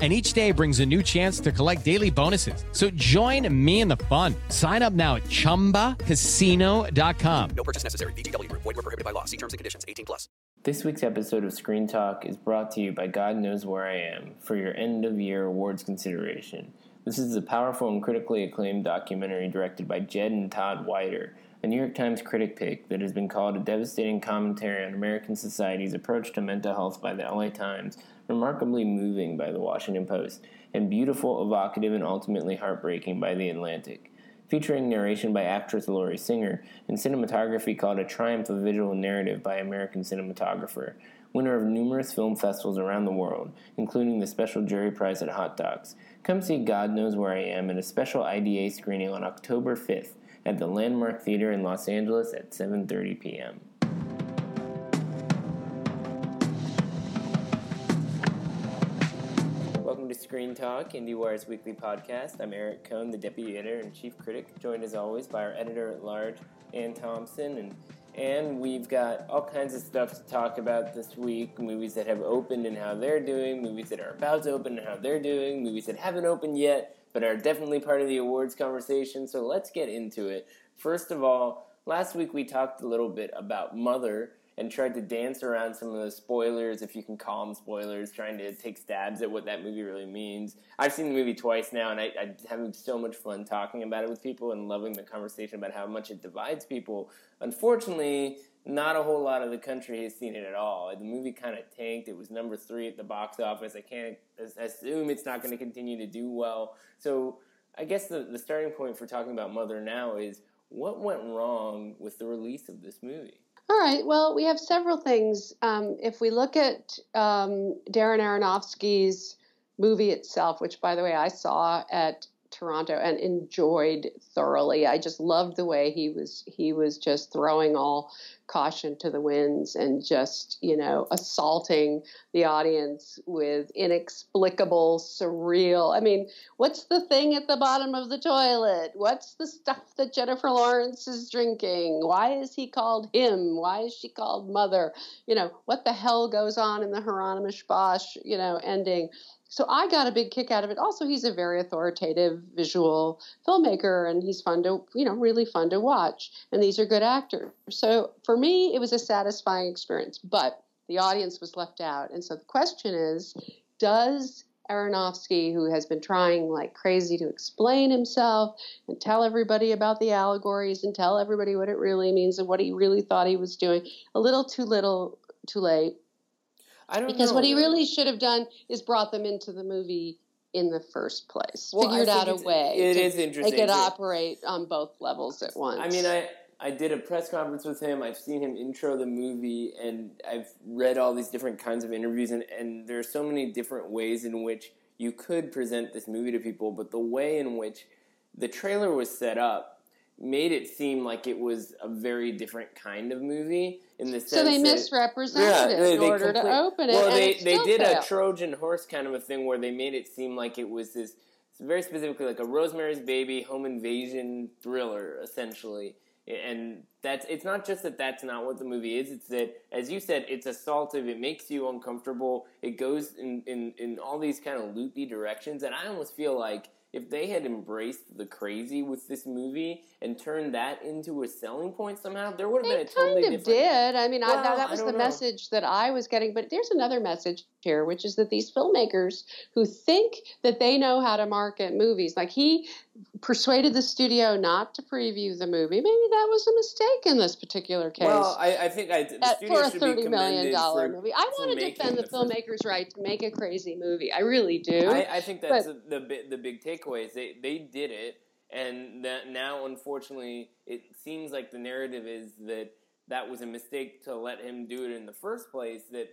And each day brings a new chance to collect daily bonuses. So join me in the fun. Sign up now at chumbacasino.com. No purchase necessary. VGW Group. Void were prohibited by law. See terms and conditions. 18 plus. This week's episode of Screen Talk is brought to you by God Knows Where I Am for your end of year awards consideration. This is a powerful and critically acclaimed documentary directed by Jed and Todd Wider, a New York Times critic pick that has been called a devastating commentary on American society's approach to mental health by the LA Times, remarkably moving by the Washington Post, and beautiful, evocative, and ultimately heartbreaking by the Atlantic featuring narration by actress Lori Singer and cinematography called A Triumph of Visual Narrative by American cinematographer, winner of numerous film festivals around the world, including the special jury prize at Hot Docs. Come see God Knows Where I Am in a special IDA screening on October 5th at the Landmark Theater in Los Angeles at 7:30 p.m. Screen Talk, IndieWire's weekly podcast. I'm Eric Kohn, the deputy editor and chief critic, joined as always by our editor at large, Anne Thompson, and and we've got all kinds of stuff to talk about this week. Movies that have opened and how they're doing, movies that are about to open and how they're doing, movies that haven't opened yet but are definitely part of the awards conversation. So let's get into it. First of all, last week we talked a little bit about Mother and tried to dance around some of the spoilers, if you can call them spoilers, trying to take stabs at what that movie really means. I've seen the movie twice now, and I, I'm having so much fun talking about it with people and loving the conversation about how much it divides people. Unfortunately, not a whole lot of the country has seen it at all. The movie kind of tanked. It was number three at the box office. I can't assume it's not going to continue to do well. So I guess the, the starting point for talking about Mother now is what went wrong with the release of this movie? All right. Well, we have several things. Um, if we look at um, Darren Aronofsky's movie itself, which, by the way, I saw at Toronto and enjoyed thoroughly. I just loved the way he was he was just throwing all caution to the winds and just, you know, assaulting the audience with inexplicable, surreal. I mean, what's the thing at the bottom of the toilet? What's the stuff that Jennifer Lawrence is drinking? Why is he called him? Why is she called mother? You know, what the hell goes on in the Hieronymus Bosch, you know, ending? So I got a big kick out of it. Also, he's a very authoritative visual filmmaker, and he's fun to, you know, really fun to watch. And these are good actors. So for me, it was a satisfying experience, but the audience was left out. And so the question is, does Aronofsky, who has been trying like crazy to explain himself and tell everybody about the allegories and tell everybody what it really means and what he really thought he was doing, a little too little, too late I don't because know. what he really should have done is brought them into the movie in the first place. Well, Figured out a way. it to is interesting They could to- operate on both levels at once. I mean, I I did a press conference with him. I've seen him intro the movie, and I've read all these different kinds of interviews, and and there are so many different ways in which you could present this movie to people, but the way in which the trailer was set up made it seem like it was a very different kind of movie in the sense so they that- misrepresented it in order to open it. Well, they it they did failed. a Trojan horse kind of a thing where they made it seem like it was this very specifically like a Rosemary's Baby home invasion thriller, essentially. And that's it's not just that that's not what the movie is. It's that, as you said, it's assaultive. It makes you uncomfortable. It goes in in, in all these kind of loopy directions, and I almost feel like if they had embraced the crazy with this movie and turned that into a selling point somehow, there would have been They a totally different. They kind of did. I mean, I, Well, that, I that was don't the know. message that I was getting. But there's another message here, which is that these filmmakers who think that they know how to market movies, like he persuaded the studio not to preview the movie. Maybe that was a mistake in this particular case. Well, I, I think I, the at- for a thirty million dollar movie. I want to defend the, first- filmmaker's right to make a crazy movie. I really do. I, I think that's the the big takeaway is they they did it, and that now unfortunately it seems like the narrative is that that was a mistake to let him do it in the first place. That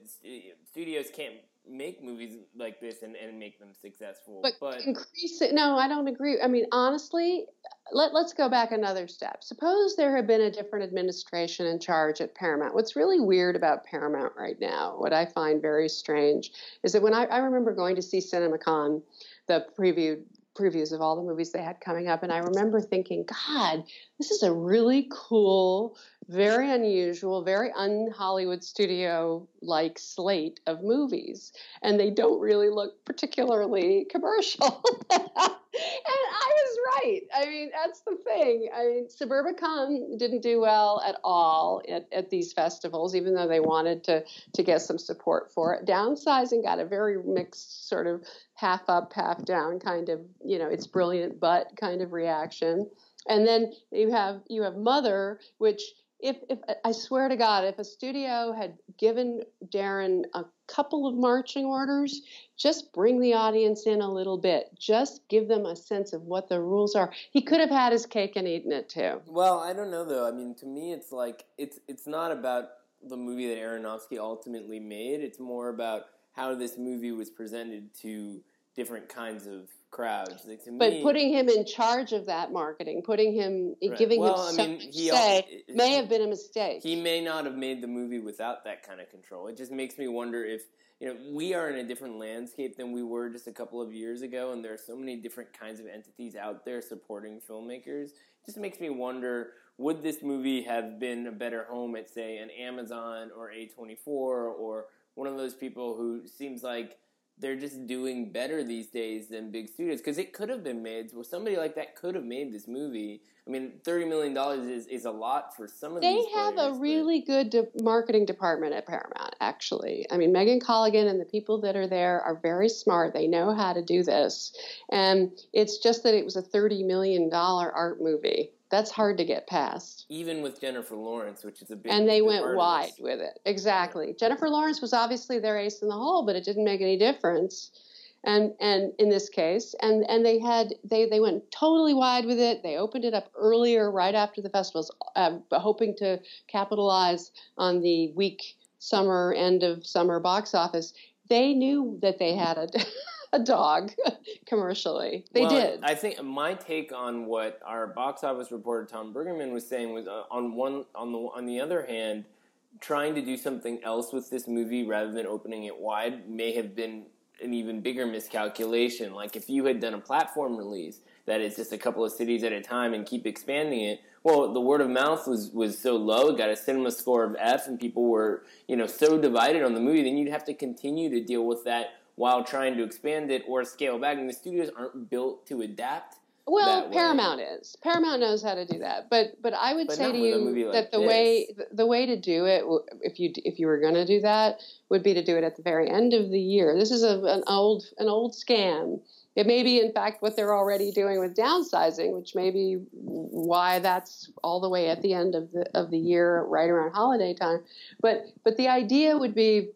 studios can't make movies like this and, and make them successful. But, But, increase it. No, I don't agree. I mean, honestly, let, let's go back another step. Suppose there had been a different administration in charge at Paramount. What's really weird about Paramount right now, what I find very strange, is that when I, I remember going to see CinemaCon, the preview previews of all the movies they had coming up, and I remember thinking, God, this is a really cool, very unusual, very un Hollywood studio like slate of movies, and they don't really look particularly commercial. and I was right. I mean, that's the thing. I mean, Suburbicon didn't do well at all at, at these festivals, even though they wanted to to get some support for it. Downsizing got a very mixed sort of half up, half down kind of, you know, it's brilliant but kind of reaction. And then you have you have Mother, which if if I swear to God, if a studio had given Darren a couple of marching orders, just bring the audience in a little bit. Just give them a sense of what the rules are. He could have had his cake and eaten it too. well, I don't know though. I mean, to me, it's like it's it's not about the movie that Aronofsky ultimately made. It's more about how this movie was presented to different kinds of crowds. Like, But me, putting him in charge of that marketing, putting him, Right. giving Well, him I so mean, he say, may have been a mistake. he may not have made the movie without that kind of control. It just makes me wonder if you know we are in a different landscape than we were just a couple of years ago, and there are so many different kinds of entities out there supporting filmmakers. It just makes me wonder: would this movie have been a better home at, say, an Amazon or A twenty four or one of those people who seems like they're just doing better these days than big studios because it could have been made. Well, somebody like that could have made this movie. I mean, thirty million dollars is, is a lot for some of They these. have players, a but- really good de- marketing department at Paramount, actually. I mean, Megan Colligan and the people that are there are very smart. They know how to do this. And it's just that it was a $30 million art movie. That's hard to get past. even with Jennifer Lawrence, which is a big. And they went wide with it. Exactly. Jennifer Lawrence was obviously their ace in the hole, but it didn't make any difference. And and in this case, and and they had they they went totally wide with it. They opened it up earlier, right after the festivals, uh, hoping to capitalize on the weak summer end of summer box office. They knew that they had a a dog commercially. They Well, did. I think my take on what our box office reporter Tom Brueggemann was saying was uh, on one on the on the other hand, trying to do something else with this movie rather than opening it wide may have been an even bigger miscalculation. Like if you had done a platform release that is just a couple of cities at a time and keep expanding it. Well, the word of mouth was was so low, it got a CinemaScore of F, and people were you know so divided on the movie. Then you'd have to continue to deal with that while trying to expand it or scale back. And the studios aren't built to adapt. Well, that way. Paramount is. Paramount knows how to do that. But but I would But say to you like that the this. way the way to do it, if you if you were going to do that, would be to do it at the very end of the year. This is a, an old an old scam. It may be, in fact, what they're already doing with downsizing, which may be why that's all the way at the end of the of the year, right around holiday time. But but the idea would be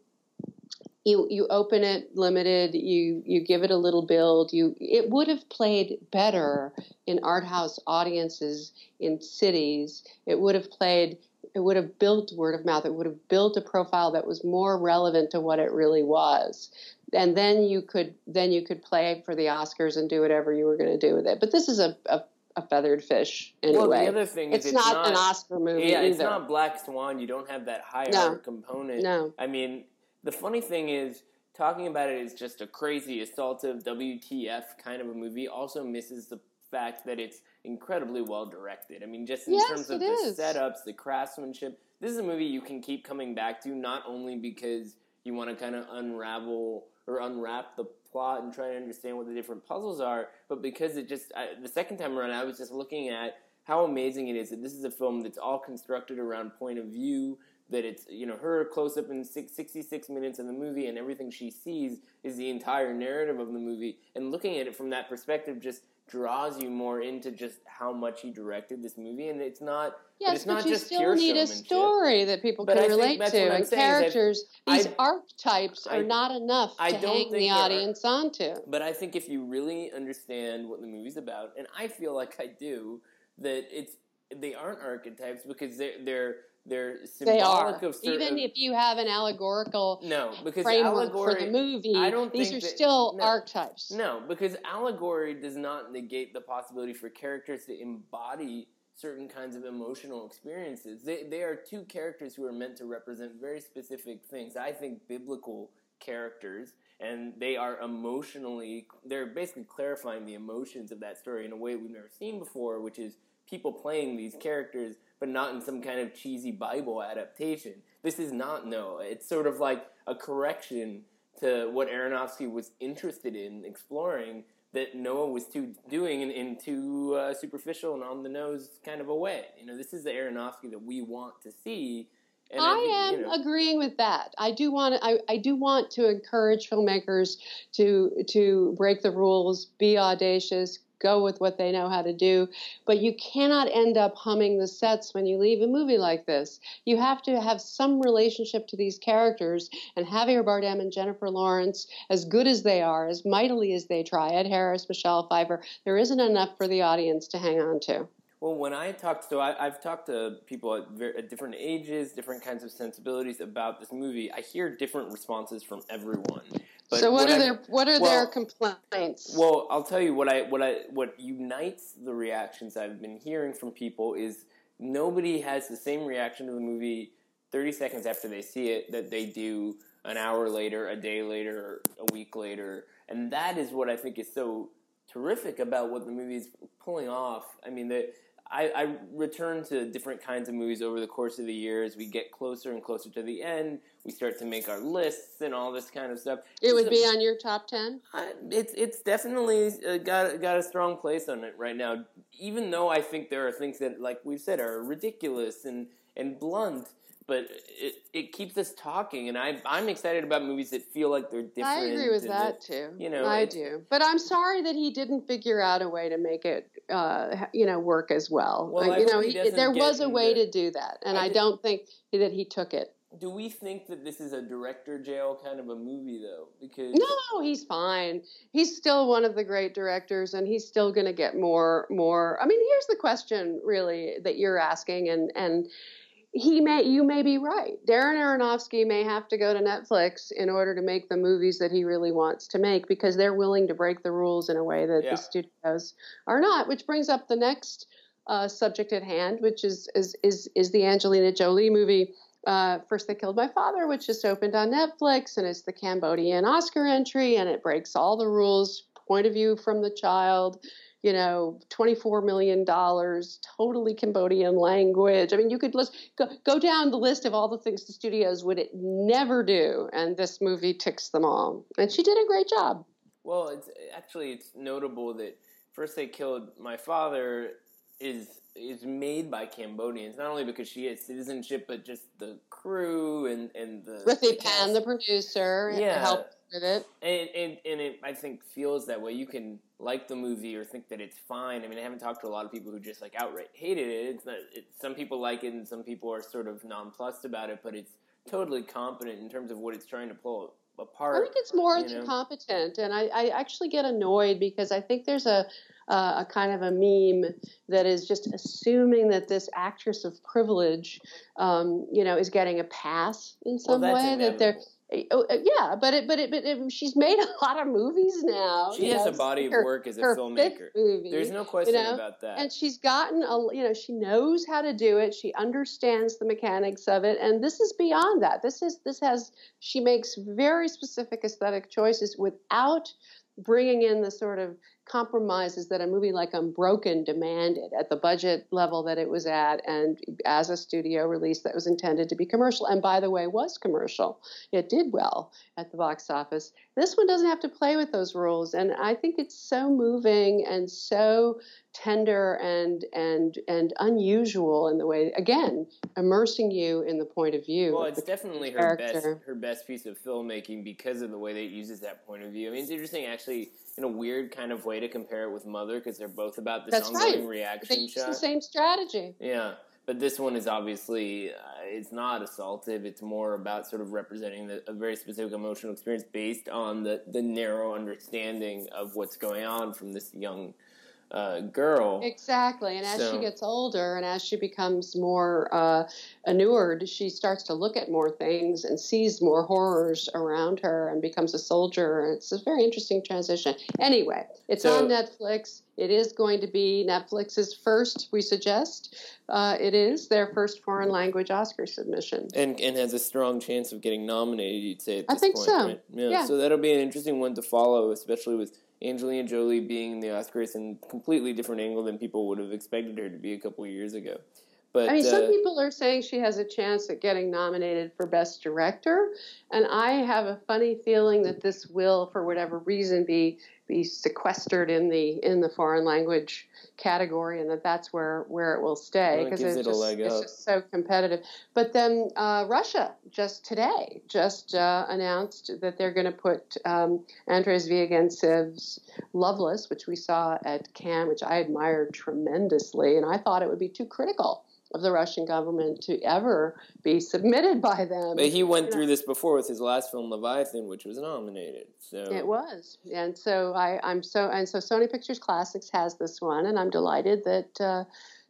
you you open it limited you you give it a little build you it would have played better in art house audiences in cities it would have played it would have built word of mouth it would have built a profile that was more relevant to what it really was and then you could then you could play for the oscars and do whatever you were going to do with it but this is a, a, a feathered fish anyway Well, the other thing it's, is not, an oscar movie Yeah, it's not Black Swan. You don't have that high No. component. No. I mean, the funny thing is, talking about it is just a crazy assaultive WTF kind of a movie. Also misses the fact that it's incredibly well directed. I mean, just in Yes, terms of the is. setups, the craftsmanship. This is a movie you can keep coming back to, not only because you want to kind of unravel or unwrap the plot and try to understand what the different puzzles are, but because it just I, the second time around, I was just looking at how amazing it is that this is a film that's all constructed around point of view. That it's you know her close up in six, 66 minutes in the movie, and everything she sees is the entire narrative of the movie. And looking at it from that perspective just draws you more into just how much he directed this movie. And it's not, Yes, it's but not you just still need a story that people But can I relate to and saying is that characters. These I- archetypes are not enough I to hang the there are- audience onto. But I think if you really understand what the movie's about, and I feel like I do, that it's they aren't archetypes because they're they're they're They symbolic are. of certain. Even if you have an allegorical no, because framework allegory for the movie, I don't these are that- still no. archetypes. No, because allegory does not negate the possibility for characters to embody certain kinds of emotional experiences. They, they are two characters who are meant to represent very specific things. I think biblical characters, and they are emotionally, they're basically clarifying the emotions of that story in a way we've never seen before, which is people playing these characters, but not in some kind of cheesy Bible adaptation. This is not Noah. It's sort of like a correction to what Aronofsky was interested in exploring that Noah was too doing in, in too uh, superficial and on the nose kind of a way. You know, this is the Aronofsky that we want to see. And I think, am you know, agreeing with that. I do want I, I do want to encourage filmmakers to to break the rules, be audacious, go with what they know how to do. But you cannot end up humming the sets when you leave a movie like this. You have to have some relationship to these characters. And Javier Bardem and Jennifer Lawrence, as good as they are, as mightily as they try, Ed Harris, Michelle Pfeiffer, there isn't enough for the audience to hang on to. Well, when I talked, so I, I've talked to people at, ver- at different ages, different kinds of sensibilities about this movie. I hear different responses from everyone. But so what, are I- their what are well- their complaints? Well, I'll tell you what I what I what unites the reactions I've been hearing from people is nobody has the same reaction to the movie 30 seconds after they see it that they do an hour later, a day later, a week later. And that is what I think is so terrific about what the movie is pulling off. I mean, the, I, I return to different kinds of movies over the course of the year as we get closer and closer to the end. We start to make our lists and all this kind of stuff. it would So- be on your top ten. It's it's definitely uh, got got a strong place on it right now. Even though I think there are things that, like we've said, are ridiculous and and blunt, but it it keeps us talking, and I I'm excited about movies that feel like they're different. I agree with and that too. you know, I do, but I'm sorry that he didn't figure out a way to make it, uh, you know, work as well. Well, Like, you know, he he, there was a way to do that, and I I, don't think that he took it. Do we think that this is a director jail kind of a movie though? Because No, he's fine. He's still one of the great directors, and he's still going to get more, more. I mean, here's the question, really, that you're asking, and and he may, you may be right. Darren Aronofsky may have to go to Netflix in order to make the movies that he really wants to make because they're willing to break the rules in a way that Yeah. the studios are not. Which brings up the next uh, subject at hand, which is is is, is the Angelina Jolie movie. Uh, First They Killed My Father, which just opened on Netflix, and it's the Cambodian Oscar entry, and it breaks all the rules. Point of view from the child, you know, $24 million, totally Cambodian language. I mean, you could list, go, go down the list of all the things the studios would never do, and this movie ticks them all. And she did a great job. Well, it's actually it's notable that first they killed my father is is made by Cambodians not only because she has citizenship but just the crew and and the Rithy the Panh, the producer, Yeah. helped with it. and and, and it I think feels that way. You can like the movie or think that it's fine. I mean, I haven't talked to a lot of people who just like outright hated it. It's not. It, some people like it and some people are sort of nonplussed about it, but it's totally competent in terms of what it's trying to pull apart. I think it's more than know? competent, and I, I actually get annoyed because I think there's a uh, a kind of a meme that is just assuming that this actress of privilege, um, you know, is getting a pass in some that's way. That they're. Oh, uh, yeah, but it, but it, but it, she's made a lot of movies now. She has know, a body of her- work as a filmmaker. movie, There's no question know, about that. and she's gotten a you know she knows how to do it. She understands the mechanics of it, and this is beyond that. This is this has she makes very specific aesthetic choices without bringing in the sort of compromises that a movie like Unbroken demanded at the budget level that it was at and as a studio release that was intended to be commercial. And by the way was commercial. It did well at the box office. This one doesn't have to play with those rules. And i think it's so moving and so tender and and and unusual in the way again immersing you in the point of view Well, it's definitely her best her best piece of filmmaking because of the way that it uses that point of view. I mean, it's interesting, actually, in a weird kind of way to compare it with Mother because they're both about this That's ongoing right. reaction they shot. the same strategy Yeah, but this one is obviously uh, it's not assaultive. It's more about sort of representing the, a very specific emotional experience based on the the narrow understanding of what's going on from this young uh, girl. Exactly. And as So- she gets older and as she becomes more uh, inured, she starts to look at more things and sees more horrors around her and becomes a soldier. It's a very interesting transition. Anyway, it's So- on Netflix. It is going to be Netflix's first, we suggest. Uh, it is their first foreign language Oscar submission. And, and has a strong chance of getting nominated, you'd say. At I think point, so. Right? Yeah, Yeah. So that'll be an interesting one to follow, especially with Angelina Jolie being in the Oscars in a completely different angle than people would have expected her to be a couple years ago. But I mean, some uh, people are saying she has a chance at getting nominated for Best Director, and I have a funny feeling that this will, for whatever reason, be be sequestered in the in the foreign language category, and that that's where where it will stay Well, it because it's, it just, it's just so competitive. But then uh, Russia just today just uh, announced that they're going to put um, Andrey Zvyagintsev's Loveless, which we saw at Cannes, which I admired tremendously, and I thought it would be too critical of the Russian government to ever be submitted by them. But he went You know, through this before with his last film, Leviathan, which was nominated. So It was, and so I, I'm so and so Sony Pictures Classics has this one, and I'm delighted that uh,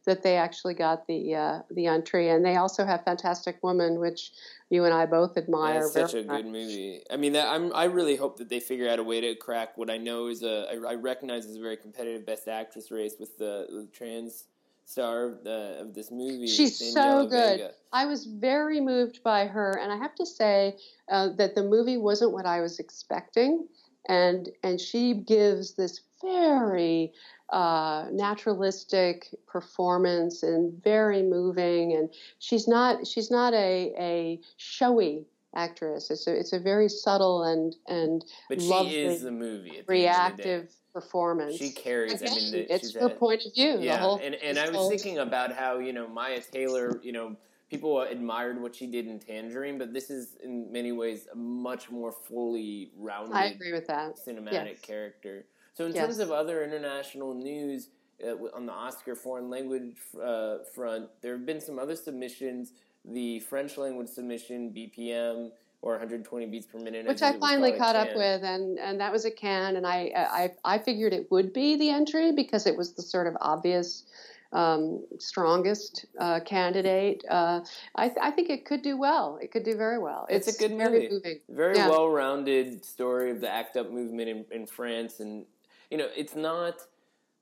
that they actually got the uh, the entry, and they also have Fantastic Woman, which you and I both admire. It's such a much. good movie. I mean, that, I'm I really hope that they figure out a way to crack what I know is a I, I recognize is a very competitive Best Actress race with the, the trans star of, the, of this movie. She's so good. Vega. I was very moved by her, and I have to say uh, that the movie wasn't what I was expecting, and and she gives this very uh, naturalistic performance and very moving, and she's not she's not a a showy actress. It's a it's a very subtle and and But she lovely, is the movie. at the reactive performance. She carries. I mean, the, it's her a- point of view. Yeah, the whole and and I was thinking about how you know Mya Taylor, you know, people admired what she did in Tangerine, but this is in many ways a much more fully rounded I agree with that. cinematic Yes. character. So in Yes. terms of other international news uh, on the Oscar foreign language uh, front, there have been some other submissions. The French language submission, BPM or 120 beats per minute, which as I finally caught up with, and and that was a Cannes, and I I I figured it would be the entry because it was the sort of obvious. Um, strongest uh, candidate. Uh, I, th- I think it could do well. It could do very well. It's a good movie. moving. very Yeah. well-rounded story of the ACT UP movement in, in France, and you know, it's not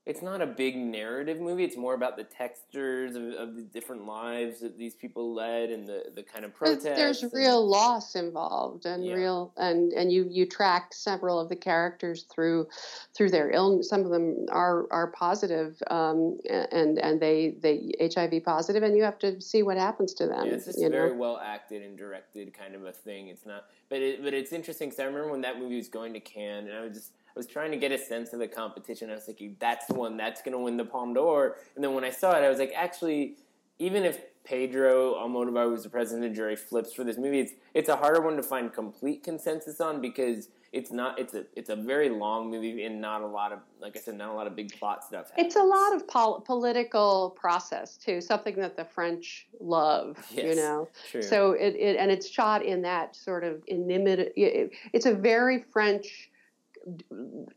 it's not a big narrative movie. It's more about the textures of, of the different lives that these people led and the, the kind of But protests. There's and- real loss involved, and Yeah. real and and you you track several of the characters through through their illness. Some of them are are positive, um, and and they they HIV positive, and you have to see what happens to them. Yeah, it's just you know? very well acted and directed kind of a thing. It's not, but it, but it's interesting because I remember when that movie was going to Cannes, and I was just I was trying to get a sense of the competition. I was thinking that's the one that's going to win the Palme d'Or, and then when I saw it, I was like, actually, even if Pedro Almodovar, who's the president of the jury, flips for this movie, it's it's a harder one to find complete consensus on because it's not it's a it's a very long movie and not a lot of like I said, not a lot of big plot stuff. It's a lot of pol- political process too, something that the French love, you know. True. So it, it and it's shot in that sort of inimitable. It, it's a very French.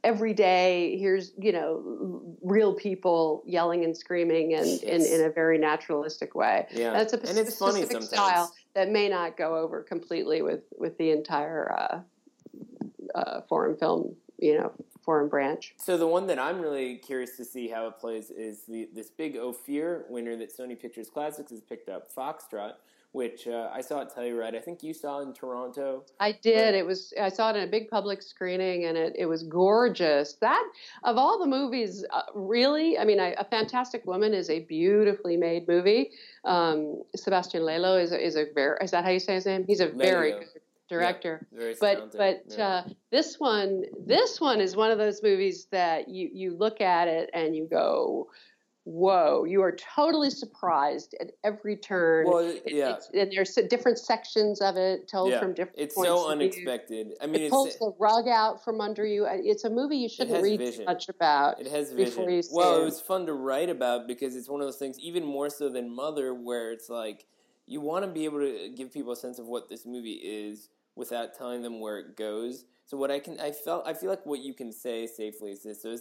Every day, here's you know real people yelling and screaming, and in, in a very naturalistic way. yeah, That's a and it's funny specific sometimes. style that may not go over completely with with the entire uh, uh, foreign film, you know, foreign branch. So the one that I'm really curious to see how it plays is the this big Ophir winner that Sony Pictures Classics has picked up, Foxtrot, which uh, I saw at Telluride. I think you saw in Toronto. I did. Right. It was. I saw it in a big public screening, and it, it was gorgeous. That of all the movies, uh, really, I mean, I, a Fantastic Woman is a beautifully made movie. Um, Sebastian Lelio is a, is a very. Is that how you say his name? He's a very good director. Very But but Yeah. uh, this one this one is one of those movies that you you look at it and you go. Whoa! You are totally surprised at every turn. well, It- yeah, it's, and there's different sections of it told Yeah. from different it's points so of view. unexpected. I mean, It it's, pulls eh the rug out from under you. It's a movie you shouldn't read vision. much about. It has vision. well, it. it was fun to write about because it's one of those things, even more so than Mother, where it's like you want to be able to give people a sense of what this movie is without telling them where it goes. So what I can, I felt, I feel like what you can say safely is this: so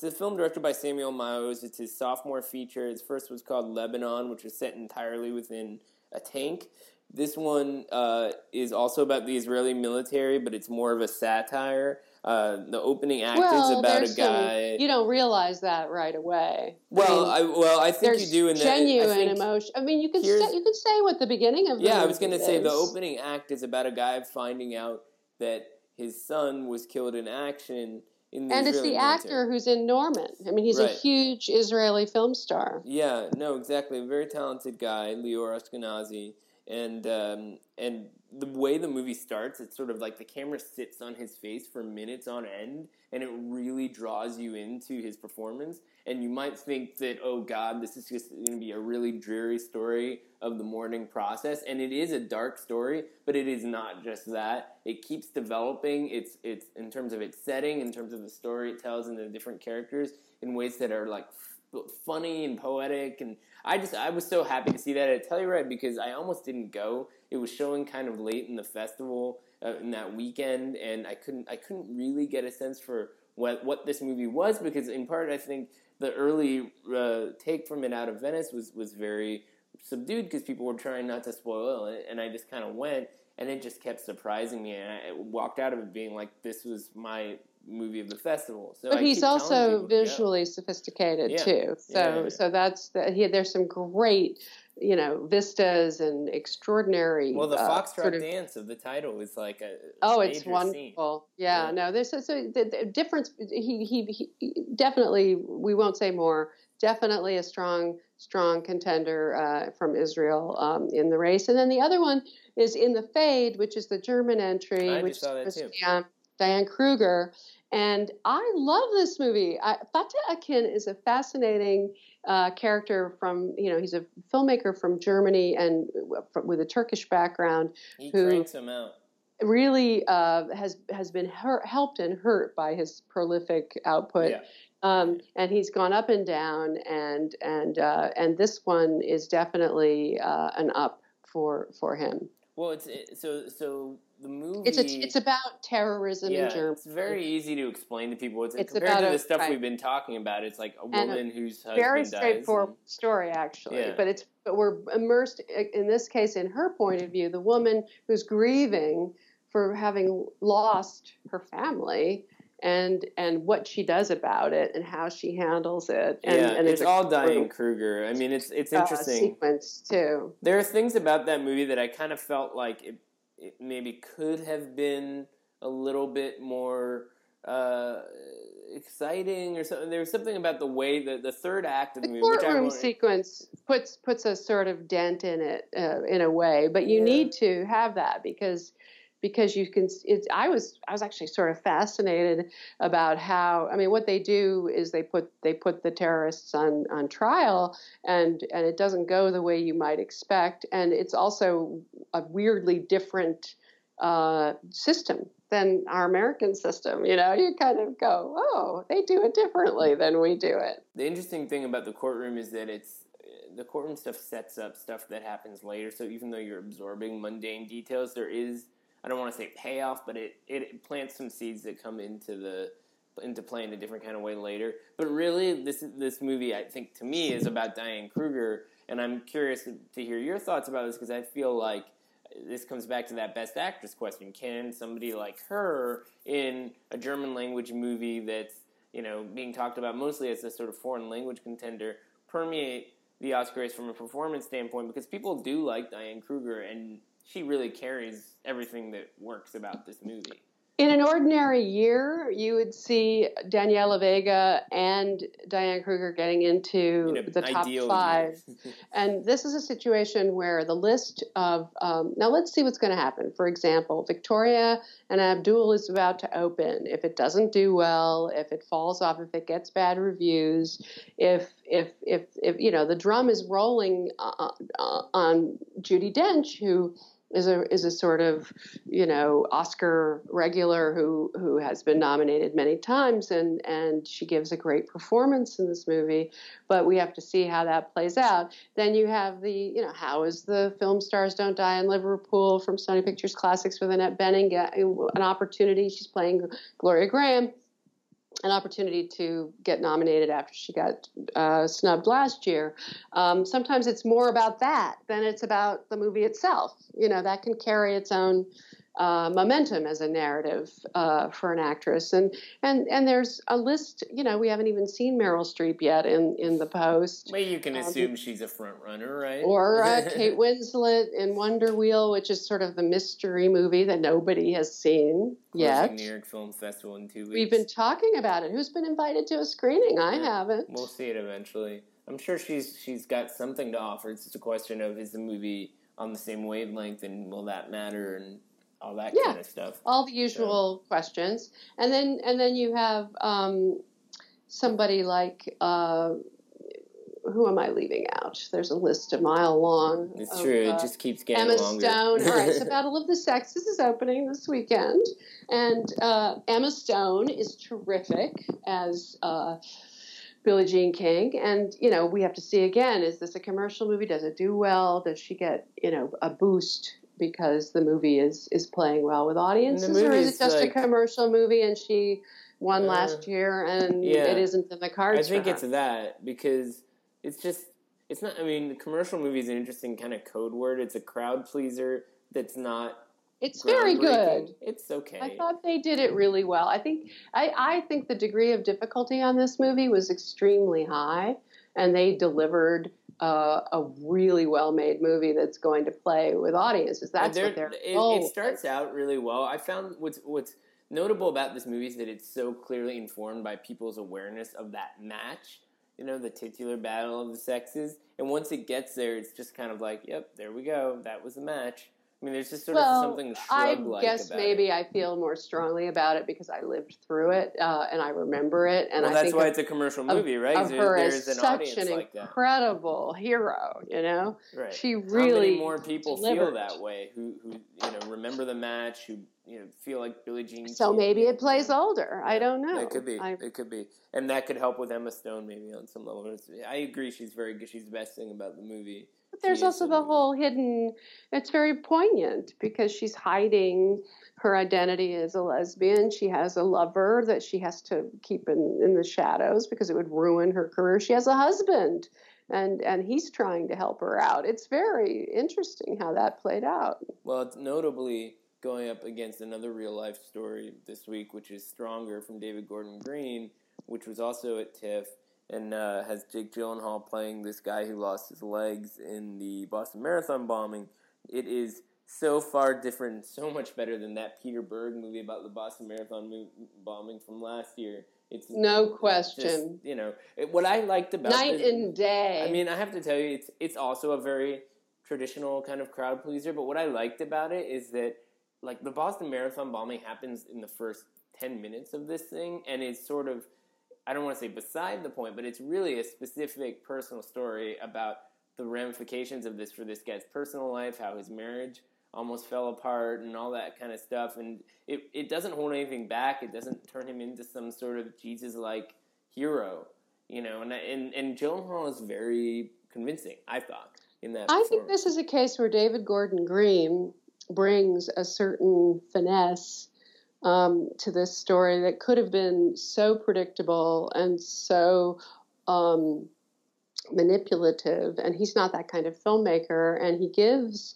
it's a film directed by Samuel Maoz. It's his sophomore feature. His first was called Lebanon, which was set entirely within a tank. This one uh, is also about the Israeli military, but it's more of a satire. Uh, the opening act well, is about a there's some- guy. you don't realize that right away. well, I I, well, I think you do in that. I genuine think- emotion. I mean, you can say, you can say what the beginning of the Yeah, I was going to say the opening act is about a guy finding out that his son was killed in action and it's the military. actor who's in Norman. I mean, he's a huge Israeli film star. Yeah, no, exactly. A very talented guy, Lior Ashkenazi, and um, and the way the movie starts, it's sort of like the camera sits on his face for minutes on end, and it really draws you into his performance. And you might think that, oh God, this is just going to be a really dreary story of the mourning process, and it is a dark story, but it is not just that. It keeps developing. It's it's in terms of its setting, in terms of the story it tells, and the different characters in ways that are like funny and poetic and I just I was so happy to see that at Telluride because I almost didn't go. It was showing kind of late in the festival uh, in that weekend, and I couldn't I couldn't really get a sense for what what this movie was because in part I think the early uh, take from it out of Venice was was very subdued because people were trying not to spoil it, and I just kind of went and it just kept surprising me, and I walked out of it being like this was my movie of the festival. So But I he's also people to go. visually sophisticated Yeah. too. So Yeah, so that's the, he, there's some great, you know, vistas and extraordinary. Well, the uh, foxtrot sort of- dance of the title is like a Oh, it's wonderful. Yeah, no, there's so, so the, the difference. He, he he definitely. We won't say more. Definitely a strong strong contender uh, from Israel um, in the race, and then the other one is in the fade, which is the German entry, I which just saw that too. Diane, Diane Kruger. And I love this movie. I, Fatih Akin is a fascinating uh, character from, you know, he's a filmmaker from Germany and w- with a Turkish background He who- them out. really uh, has has been hurt, helped and hurt by his prolific output. Yeah. Um, and he's gone up and down, and and uh, and this one is definitely uh, an up for for him. Well, it's it, so so the movie. It's a, it's about terrorism yeah, in Germany. it's very easy to explain to people. It's, It's compared to the stuff right. we've been talking about. It's like a And a woman whose husband very straightforward and- story actually Yeah. but it's but we're immersed in this case in her point of view the woman who's grieving for having lost her family and and what she does about it and how she handles it and, yeah, and it's a all Diane Kruger. I mean, it's it's uh, interesting. sequence too there are things about that movie that I kind of felt like it, it maybe could have been a little bit more uh, exciting or something. There was something about the way that the third act of the, the movie, courtroom sequence puts puts a sort of dent in it uh, in a way but you Yeah. need to have that because because you can it's i was i was actually sort of fascinated about how i mean what they do is they put they put the terrorists on on trial and and it doesn't go the way you might expect. And it's also a weirdly different uh, system than our american system you know? You kind of go oh they do it differently than we do it. The interesting thing about the courtroom is that it's the courtroom stuff sets up stuff that happens later. So even though you're absorbing mundane details, there is I don't want to say payoff, but it, it plants some seeds that come into the into play in a different kind of way later. But really, this this movie I think to me is about Diane Kruger, and I'm curious to, hear your thoughts about this because I feel like this comes back to that best actress question. Can somebody like her in a German language movie that's you know being talked about mostly as a sort of foreign language contender permeate the Oscars from a performance standpoint? Because people do like Diane Kruger, and she really carries everything that works about this movie. In an ordinary year, you would see Daniela Vega and Diane Kruger getting into In the top five. And this is a situation where the list of um, now let's see what's going to happen. For example, Victoria and Abdul is about to open. If it doesn't do well, if it falls off, if it gets bad reviews, if if if if you know the drum is rolling uh, uh, on Judi Dench, who is a is a sort of you know Oscar regular who who has been nominated many times and and she gives a great performance in this movie but we have to see how that plays out. Then you have the you know how is the film stars don't die in Liverpool from Sony Pictures Classics with Annette Bening an opportunity. She's playing Gloria Grahame an opportunity to get nominated after she got uh, snubbed last year. Um, sometimes it's more about that than it's about the movie itself. You know, that can carry its own uh, momentum as a narrative uh, for an actress. And and and there's a list. You know, we haven't even seen Meryl Streep yet in in the post. Well, you can assume um, she's a front runner, right? Or uh, Kate Winslet in Wonder Wheel, which is sort of the mystery movie that nobody has seen Closing yet. New York Film Festival in two weeks. We've been talking about it. Who's been invited to a screening? I yeah, haven't. We'll see it eventually. I'm sure she's she's got something to offer. It's just a question of is the movie on the same wavelength and will that matter and all that yeah, kind of stuff. All the usual so. questions, and then and then you have um, somebody like. Uh, who am I leaving out? There's a list a mile long. It's of, true. It uh, just keeps getting Emma longer. Stone. All right, so Battle of the Sexes is opening this weekend, and uh, Emma Stone is terrific as uh, Billie Jean King. And you know, we have to see again: is this a commercial movie? Does it do well? Does she get you know a boost because the movie is is playing well with audiences, or is it just like, a commercial movie and she won uh, last year and yeah, it isn't in the cards? I think it's that because it's just it's not. I mean, the commercial movie is an interesting kind of code word. It's a crowd pleaser that's not. It's very good. It's okay. I thought they did it really well. I think I, I think the degree of difficulty on this movie was extremely high, and they delivered uh, a really well made movie that's going to play with audiences. That's what they're. It, it starts out really well. I found what's what's notable about this movie is that it's so clearly informed by people's awareness of that match. You know, the titular battle of the sexes, and once it gets there, it's just kind of like, "Yep, there we go. That was the match." I mean, there's just sort well, of something shrub-like I guess maybe it. I feel more strongly about it because I lived through it uh, and I remember it. And well, I that's why of, it's a commercial movie, of, right? Of her there, as such an like incredible hero. You know, right. she really. How many more people delivered. feel that way? Who, who you know remember the match? Who you know feel like Billie Jean? So maybe it plays older. I don't know. It could be. I, it could be, and that could help with Emma Stone maybe on some level. I agree. She's very good. She's the best thing about the movie. But there's also the whole hidden, it's very poignant because she's hiding her identity as a lesbian. She has a lover that she has to keep in, in the shadows because it would ruin her career. She has a husband and, and he's trying to help her out. It's very interesting how that played out. Well, it's notably going up against another real life story this week, which is Stronger from David Gordon Green, which was also at TIFF and uh, has Jake Gyllenhaal playing this guy who lost his legs in the Boston Marathon bombing. It is so far different, so much better than that Peter Berg movie about the Boston Marathon bombing from last year. It's no question. Just, you know it, what I liked about night this, and day. I mean, I have to tell you, it's it's also a very traditional kind of crowd pleaser. But what I liked about it is that like the Boston Marathon bombing happens in the first ten minutes of this thing, and it's sort of I don't want to say beside the point, but it's really a specific personal story about the ramifications of this for this guy's personal life, how his marriage almost fell apart, and all that kind of stuff. And it, it doesn't hold anything back. It doesn't turn him into some sort of Jesus like hero, you know. And and and Gyllenhaal is very convincing. I thought in that. I think this is a case where David Gordon Green brings a certain finesse um, to this story that could have been so predictable and so um, manipulative. And he's not that kind of filmmaker. And he gives,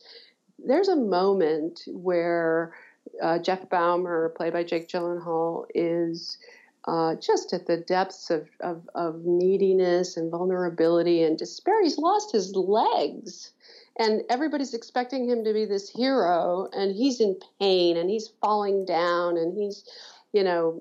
there's a moment where uh, Jeff Bauman, played by Jake Gyllenhaal, is. Uh, just at the depths of, of, of neediness and vulnerability and despair. He's lost his legs and everybody's expecting him to be this hero and he's in pain and he's falling down and he's you know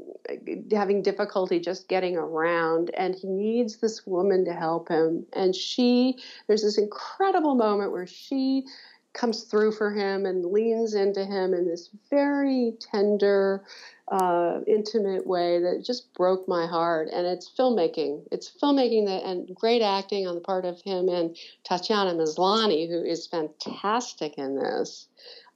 having difficulty just getting around and he needs this woman to help him. And she there's this incredible moment where she comes through for him and leans into him in this very tender uh, intimate way that just broke my heart. And it's filmmaking. It's filmmaking that, and great acting on the part of him and Tatiana Maslany, who is fantastic in this.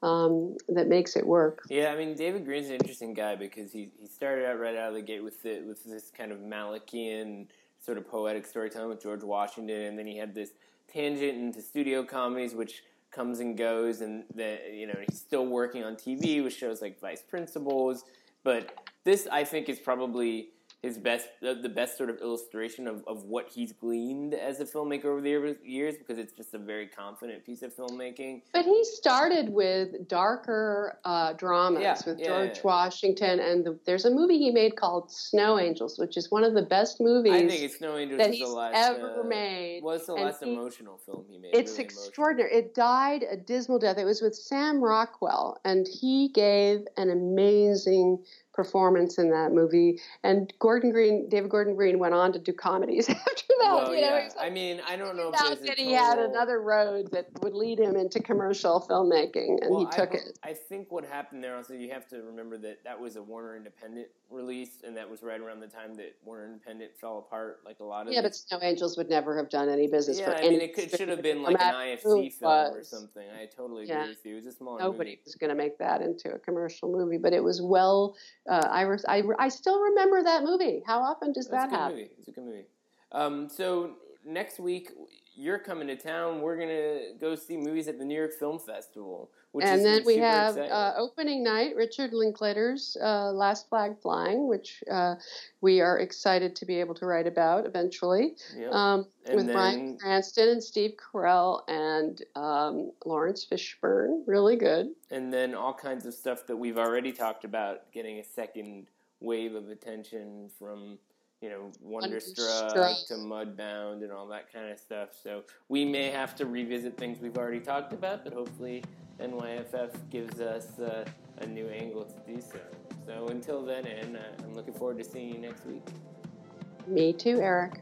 Um, that makes it work. Yeah, I mean David Green's an interesting guy because he he started out right out of the gate with the, with this kind of Malickian sort of poetic storytelling with George Washington, and then he had this tangent into studio comedies, which comes and goes, and the you know he's still working on TV with shows like Vice Principals but this, I think, is probably his best, the best sort of illustration of, of what he's gleaned as a filmmaker over the years because it's just a very confident piece of filmmaking. But he started with darker uh, dramas Yeah, with yeah, George yeah. Washington, and the, there's a movie he made called Snow Angels, which is one of the best movies I think it's Snow Angels that is he's the last ever uh, made. It's the and last he- emotional film he made. It's really emotional. extraordinary. It died a dismal death. It was with Sam Rockwell, and he gave an amazing performance in that movie. And Gordon Green, David Gordon Green, went on to do comedies after that. Well, you know, yeah. like, I mean, I don't know if that he had another road that would lead him into commercial filmmaking, and Well, he took I, it. I think what happened there also, you have to remember that that was a Warner Independent release, and that was right around the time that Warner Independent fell apart, like a lot of. Yeah, the- but Snow Angels would never have done any business yeah, for I mean, it could, should have been like an IFC film or something. I totally Yeah. agree with you. It was a smaller Nobody movie. was going to make that into a commercial movie, but it was well. Uh, I, re- I re- I still remember that movie. How often does a that happen? movie. It's a good movie. Um, so next week you're coming to town. We're gonna go see movies at the New York Film Festival, which and then we have uh, opening night, Richard Linklater's uh, Last Flag Flying, which uh, we are excited to be able to write about eventually, Yep. um, with Bryan Cranston and Steve Carell and um, Laurence Fishburne. Really good. and then all kinds of stuff that we've already talked about, getting a second wave of attention from you know Wonderstruck Wonderstruck. to Mudbound and all that kind of stuff. So we may have to revisit things we've already talked about, but hopefully NYFF gives us uh, a new angle to do so. So until then, and uh, I'm looking forward to seeing you next week. Me too, Eric.